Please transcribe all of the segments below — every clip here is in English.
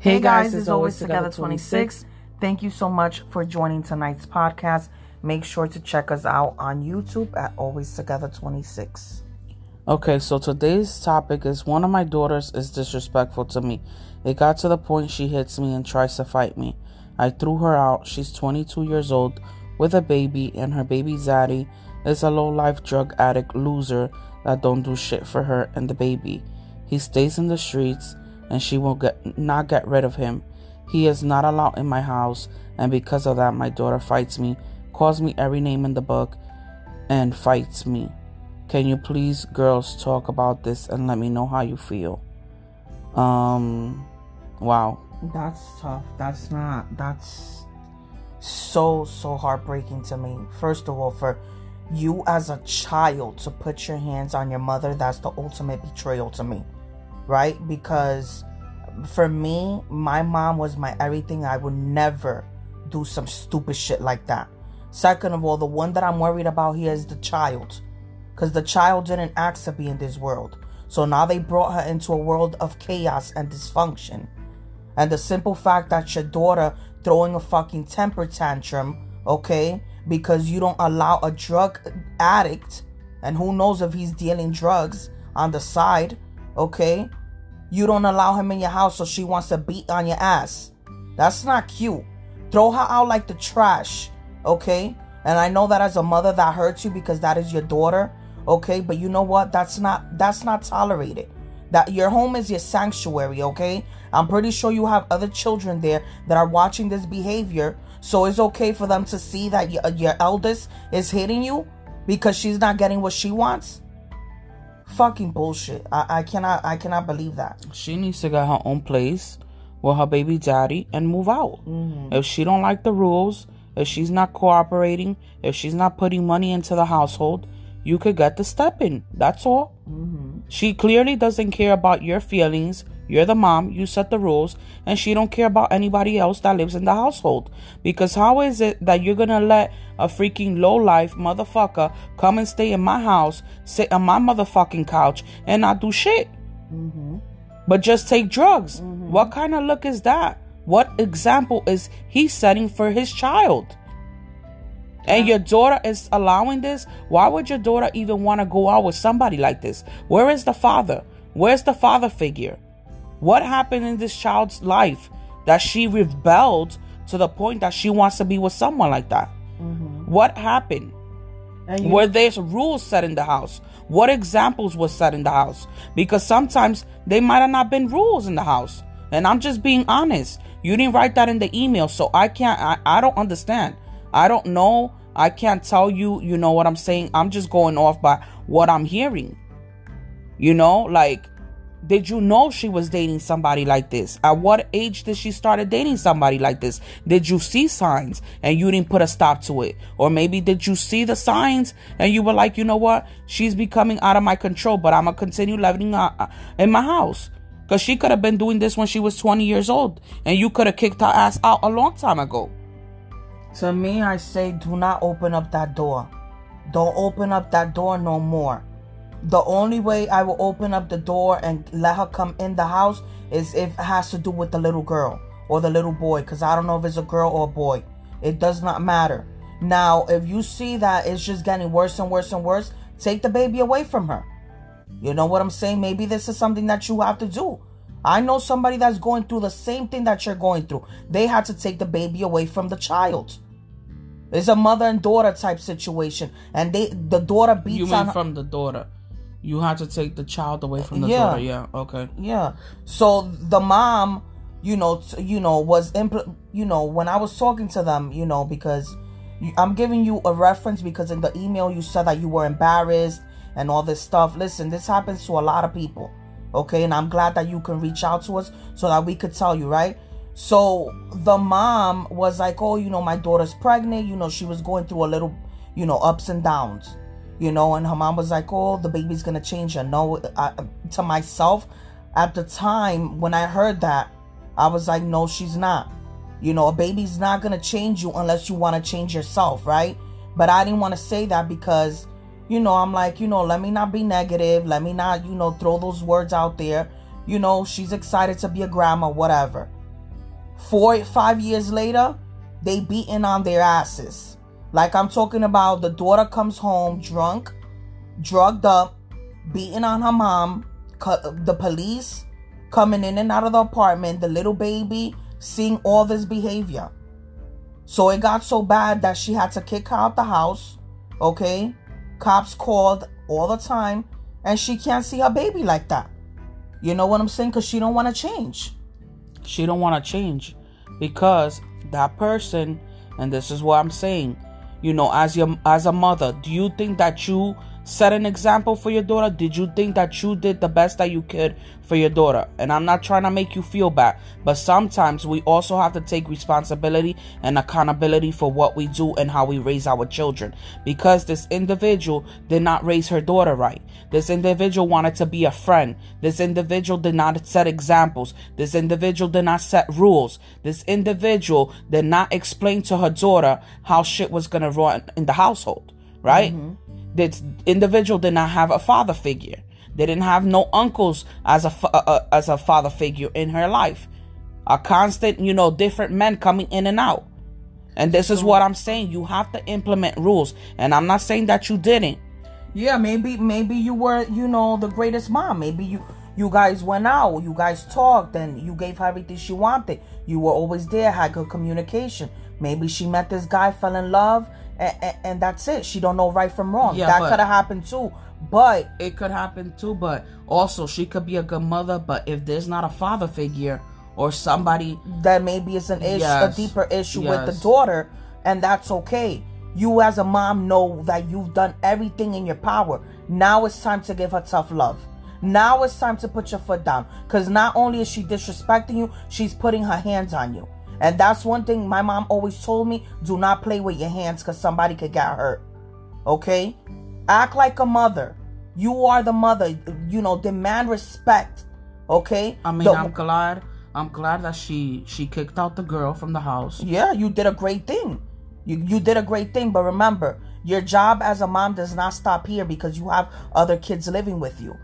Hey guys, it's always Together 26. Thank you so much for joining tonight's podcast. Make sure to check us out on YouTube at Always Together 26. Okay, so today's topic is one of my daughters is disrespectful to me. It got to the point she hits me and tries to fight me. I threw her out. She's 22 years old with a baby, and her baby daddy is a low life drug addict loser that don't do shit for her and the baby. He stays in the streets and she will get not get rid of him. He is not allowed in my house, and because of that, my daughter fights me, calls me every name in the book, and fights me. Can you please, girls, talk about this and let me know how you feel? Um, wow. That's tough. That's not, that's so, so heartbreaking to me. First of all, for you as a child to put your hands on your mother, that's the ultimate betrayal to me right? Because for me, my mom was my everything. I would never do some stupid shit like that. Second of all, the one that I'm worried about here is the child. Because the child didn't ask to be in this world. So now they brought her into a world of chaos and dysfunction. And the simple fact that your daughter throwing a fucking temper tantrum, okay, because you don't allow a drug addict, and who knows if he's dealing drugs on the side, okay, you don't allow him in your house so she wants to beat on your ass. That's not cute. Throw her out like the trash, okay? And I know that as a mother that hurts you because that is your daughter, okay? But you know what? That's not that's not tolerated. That your home is your sanctuary, okay? I'm pretty sure you have other children there that are watching this behavior, so it's okay for them to see that your, your eldest is hitting you because she's not getting what she wants fucking bullshit. I, I cannot I cannot believe that. She needs to get her own place with her baby daddy and move out. Mm-hmm. If she don't like the rules, if she's not cooperating, if she's not putting money into the household, you could get the step in. That's all. Mm-hmm. She clearly doesn't care about your feelings, you're the mom, you set the rules, and she don't care about anybody else that lives in the household. Because how is it that you're gonna let a freaking low life motherfucker come and stay in my house, sit on my motherfucking couch, and not do shit? Mm-hmm. But just take drugs. Mm-hmm. What kind of look is that? What example is he setting for his child? and your daughter is allowing this, why would your daughter even want to go out with somebody like this? Where is the father? Where's the father figure? What happened in this child's life that she rebelled to the point that she wants to be with someone like that? Mm-hmm. What happened? You- Were there rules set in the house? What examples were set in the house? Because sometimes they might have not been rules in the house. And I'm just being honest. You didn't write that in the email, so I can't, I, I don't understand. I don't know. I can't tell you, you know what I'm saying? I'm just going off by what I'm hearing. You know, like did you know she was dating somebody like this? At what age did she start dating somebody like this? Did you see signs and you didn't put a stop to it? Or maybe did you see the signs and you were like, you know what? She's becoming out of my control, but I'm to continue living uh, in my house. Because she could have been doing this when she was 20 years old and you could have kicked her ass out a long time ago. To me, I say do not open up that door. Don't open up that door no more. The only way I will open up the door and let her come in the house is if it has to do with the little girl or the little boy, because I don't know if it's a girl or a boy. It does not matter. Now, if you see that it's just getting worse and worse and worse, take the baby away from her. You know what I'm saying? Maybe this is something that you have to do. I know somebody that's going through the same thing that you're going through. They had to take the baby away from the child. It's a mother and daughter type situation, and they the daughter beats you mean from the daughter. You had to take the child away from the yeah. daughter. Yeah. Okay. Yeah. So the mom, you know, you know, was impl- you know, when I was talking to them, you know, because I'm giving you a reference because in the email you said that you were embarrassed and all this stuff. Listen, this happens to a lot of people. Okay, and I'm glad that you can reach out to us so that we could tell you, right? So the mom was like, "Oh, you know, my daughter's pregnant. You know, she was going through a little, you know, ups and downs." You know, and her mom was like, "Oh, the baby's gonna change her." No, I, to myself, at the time when I heard that, I was like, "No, she's not." You know, a baby's not gonna change you unless you want to change yourself, right? But I didn't want to say that because, you know, I'm like, you know, let me not be negative. Let me not, you know, throw those words out there. You know, she's excited to be a grandma, whatever. Four, five years later, they beating on their asses. Like I'm talking about the daughter comes home drunk, drugged up, beating on her mom, the police coming in and out of the apartment, the little baby seeing all this behavior. So it got so bad that she had to kick her out the house. Okay? Cops called all the time and she can't see her baby like that. You know what I'm saying? Cuz she don't want to change. She don't want to change because that person and this is what I'm saying, you know, as your as a mother, do you think that you set an example for your daughter? Did you think that you did the best that you could for your daughter? And I'm not trying to make you feel bad, but sometimes we also have to take responsibility and accountability for what we do and how we raise our children. Because this individual did not raise her daughter right. This individual wanted to be a friend. This individual did not set examples. This individual did not set rules. This individual did not explain to her daughter how shit was going to run in the household, right? Mm-hmm. This individual did not have a father figure. They didn't have no uncles as a uh, uh, as a father figure in her life. A constant, you know, different men coming in and out. And this is what I'm saying. You have to implement rules. And I'm not saying that you didn't. Yeah, maybe maybe you were, you know, the greatest mom. Maybe you you guys went out, you guys talked, and you gave her everything she wanted. You were always there, had good communication. Maybe she met this guy, fell in love, and, and, that's it. She don't know right from wrong. Yeah, that could have happened too. But it could happen too. But also, she could be a good mother. But if there's not a father figure or somebody that maybe it's an issue, yes, a deeper issue yes. with the daughter, and that's okay. You as a mom know that you've done everything in your power. Now it's time to give her tough love. Now it's time to put your foot down. Because not only is she disrespecting you, she's putting her hands on you. And that's one thing my mom always told me do not play with your hands because somebody could get hurt. Okay? Act like a mother. You are the mother. You know, demand respect. Okay? I mean, the, I'm glad. I'm glad that she she kicked out the girl from the house. Yeah, you did a great thing. You you did a great thing, but remember, your job as a mom does not stop here because you have other kids living with you.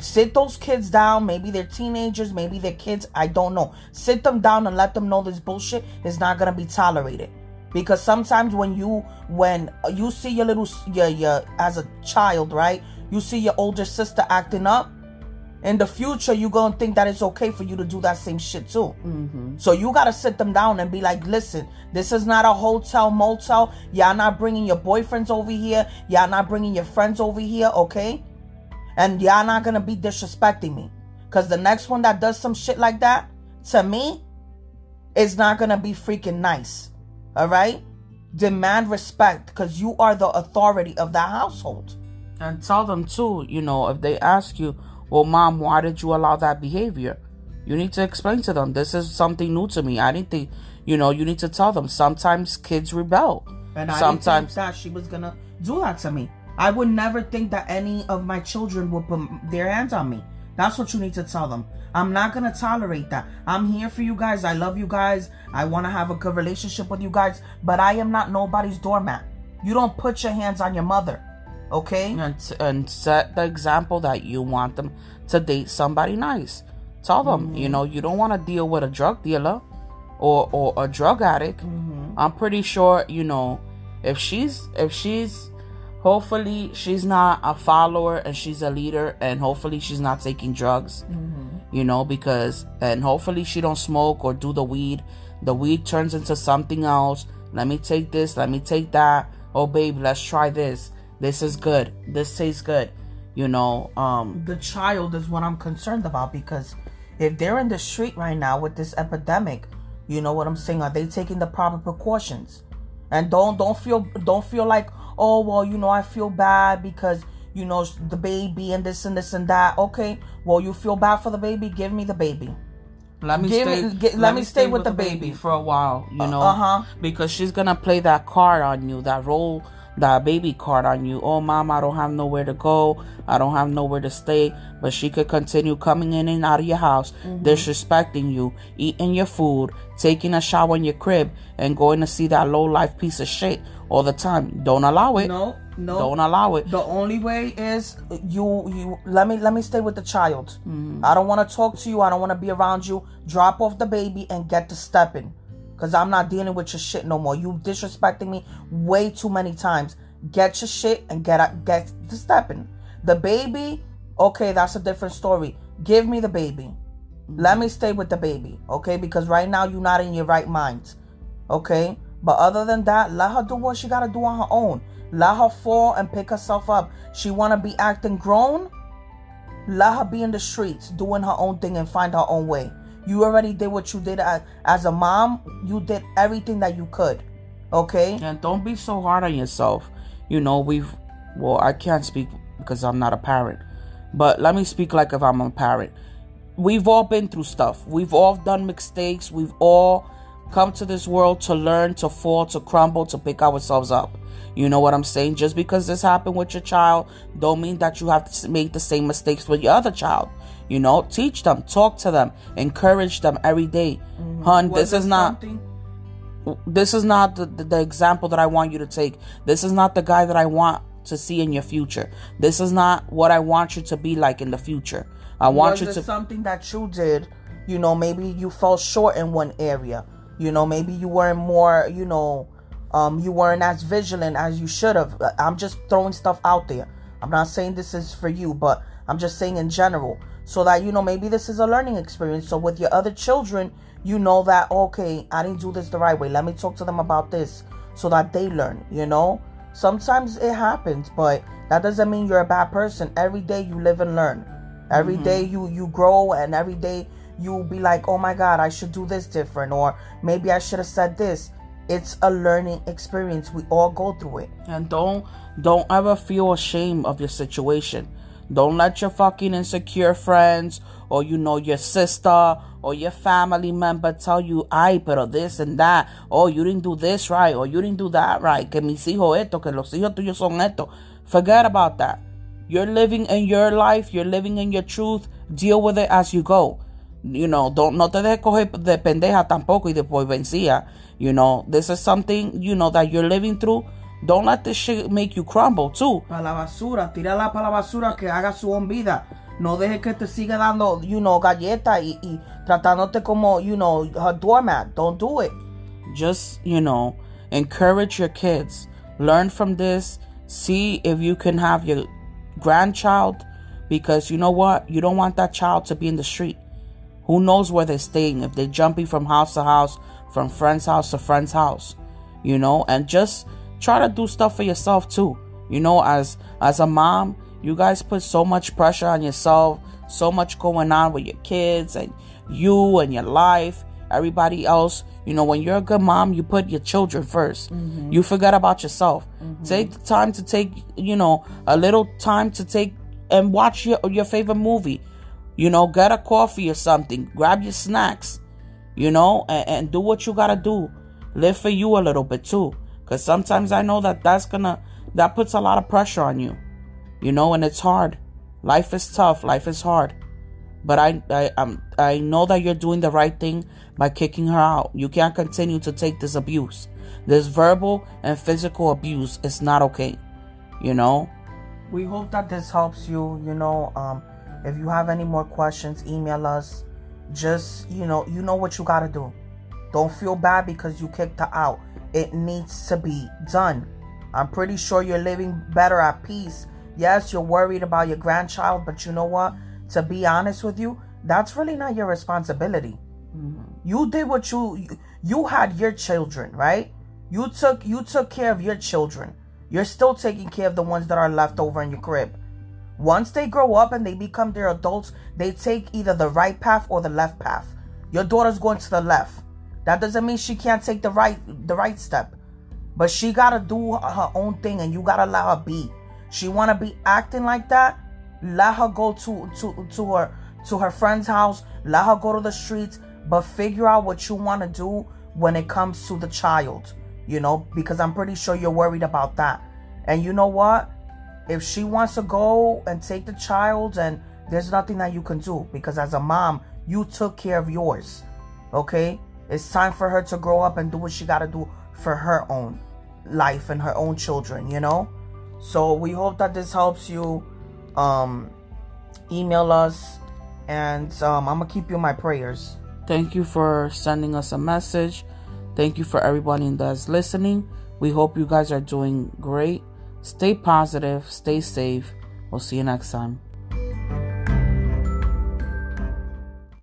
Sit those kids down. Maybe they're teenagers, maybe they're kids. I don't know. Sit them down and let them know this bullshit is not gonna be tolerated. Because sometimes when you when you see your little your your as a child, right? You see your older sister acting up. In the future, you're gonna think that it's okay for you to do that same shit too. Mm-hmm. So you gotta sit them down and be like, listen, this is not a hotel motel. Y'all not bringing your boyfriends over here. Y'all not bringing your friends over here, okay? And y'all not gonna be disrespecting me. Cause the next one that does some shit like that, to me, is not gonna be freaking nice. Alright? Demand respect because you are the authority of that household. And tell them too, you know, if they ask you, well, mom, why did you allow that behavior? You need to explain to them, this is something new to me. I didn't think, you know, you need to tell them. Sometimes kids rebel. And I sometimes that she was gonna do that to me. I would never think that any of my children would put their hands on me. That's what you need to tell them. I'm not going to tolerate that. I'm here for you guys. I love you guys. I want to have a good relationship with you guys, but I am not nobody's doormat. You don't put your hands on your mother. Okay? And, and set the example that you want them to date somebody nice. Tell them, mm-hmm. you know, you don't want to deal with a drug dealer or or a drug addict. Mm-hmm. I'm pretty sure, you know, if she's if she's hopefully she's not a follower and she's a leader and hopefully she's not taking drugs mm-hmm. you know because and hopefully she don't smoke or do the weed. The weed turns into something else. Let me take this let me take that. Oh baby let's try this. This is good. This tastes good you know um. The child is what i'm concerned about because if they're in the street right now with this epidemic you know what i'm saying? Are they taking the proper precautions? And don't don't feel don't feel like oh well you know i feel bad because you know the baby and this and this and that okay well you feel bad for the baby give me the baby let me Give stay. Me, get, let, let, me stay, stay with, with, the baby. baby. for a while, you know, uh-huh. because she's gonna play that card on you, that role, that baby card on you. Oh, mom, I don't have nowhere to go. I don't have nowhere to stay. But she could continue coming in and out of your house, mm-hmm. disrespecting you, eating your food, taking a shower in your crib, and going to see that low life piece of shit all the time. Don't allow it. No, No, don't allow it. The only way is you you let me let me stay with the child. Mm-hmm. I don't want to talk to you. I don't want to be around you. Drop off the baby and get to stepping, cause I'm not dealing with your shit no more. You disrespecting me way too many times. Get your shit and get get to stepping. The baby, okay, that's a different story. Give me the baby. Let me stay with the baby, okay? Because right now you're not in your right mind, okay? But other than that, let her do what she gotta do on her own. Let her fall and pick herself up. She wanna be acting grown. Let her be in the streets doing her own thing and find her own way. You already did what you did as, as a mom. You did everything that you could. Okay? And don't be so hard on yourself. You know, we've well, I can't speak because I'm not a parent. But let me speak like if I'm a parent. We've all been through stuff. We've all done mistakes. We've all come to this world to learn, to fall, to crumble, to pick ourselves up. You know what I'm saying? Just because this happened with your child, don't mean that you have to make the same mistakes with your other child. You know, teach them, talk to them, encourage them every day. Mm-hmm. Hun, this is not. Something? This is not the, the, the example that I want you to take. This is not the guy that I want to see in your future. This is not what I want you to be like in the future. I want Was you to something that you did. You know, maybe you fell short in one area you know, maybe you weren't more, you know, um, you weren't as vigilant as you should have. I'm just throwing stuff out there. I'm not saying this is for you, but I'm just saying in general. So that, you know, maybe this is a learning experience. So with your other children, you know that, okay, I didn't do this the right way. Let me talk to them about this so that they learn, you know? Sometimes it happens, but that doesn't mean you're a bad person. Every day you live and learn. Every mm-hmm. day you you grow and every day you'll be like, oh my God, I should do this different, or maybe I should have said this. It's a learning experience. We all go through it. And don't don't ever feel ashamed of your situation. Don't let your fucking insecure friends or you know your sister or your family member tell you, ay, pero this and that. Oh, you didn't do this right or you didn't do that right. Que mis hijos esto, que los hijos tuyos son esto. Forget about that. You're living in your life. You're living in your truth. Deal with it as you go you know, don't, no te dejes coger de pendeja tampoco y después vencía. You know, this is something, you know, that you're living through. Don't let this shit make you crumble too. Para la basura, tírala para la basura que haga su own vida. No dejes que te siga dando, you know, galleta y, y tratándote como, you know, a doormat. Don't do it. Just, you know, encourage your kids. Learn from this. See if you can have your grandchild because you know what? You don't want that child to be in the street. Who knows where they're staying, if they're jumping from house to house, from friend's house to friend's house, you know, and just try to do stuff for yourself too. You know, as as a mom, you guys put so much pressure on yourself, so much going on with your kids and you and your life, everybody else. You know, when you're a good mom, you put your children 1st mm-hmm. You forget about yourself. Mm-hmm. Take the time to take, you know, a little time to take and watch your your favorite movie. You know, get a coffee or something. Grab your snacks, you know, and, and do what you gotta do. Live for you a little bit too. Because sometimes I know that that's gonna, that puts a lot of pressure on you, you know, and it's hard. Life is tough. Life is hard. But I, I, I'm, I know that you're doing the right thing by kicking her out. You can't continue to take this abuse. This verbal and physical abuse is not okay. You know? We hope that this helps you, you know, um, if you have any more questions, email us. Just, you know, you know what you got to do. Don't feel bad because you kicked her out. It needs to be done. I'm pretty sure you're living better at peace. Yes, you're worried about your grandchild, but you know what? To be honest with you, that's really not your responsibility. Mm-hmm. You did what you, you you had your children, right? You took you took care of your children. You're still taking care of the ones that are left over in your crib. Once they grow up and they become their adults, they take either the right path or the left path. Your daughter's going to the left. That doesn't mean she can't take the right the right step. But she gotta do her own thing and you gotta let her be. She wanna be acting like that, let her go to to to her to her friend's house, let her go to the streets, but figure out what you wanna do when it comes to the child. You know, because I'm pretty sure you're worried about that. And you know what? If she wants to go and take the child, and there's nothing that you can do because as a mom, you took care of yours. Okay? It's time for her to grow up and do what she got to do for her own life and her own children, you know? So we hope that this helps you. Um, email us, and um, I'm going to keep you in my prayers. Thank you for sending us a message. Thank you for everybody that's listening. We hope you guys are doing great. Stay positive, stay safe. We'll see you next time.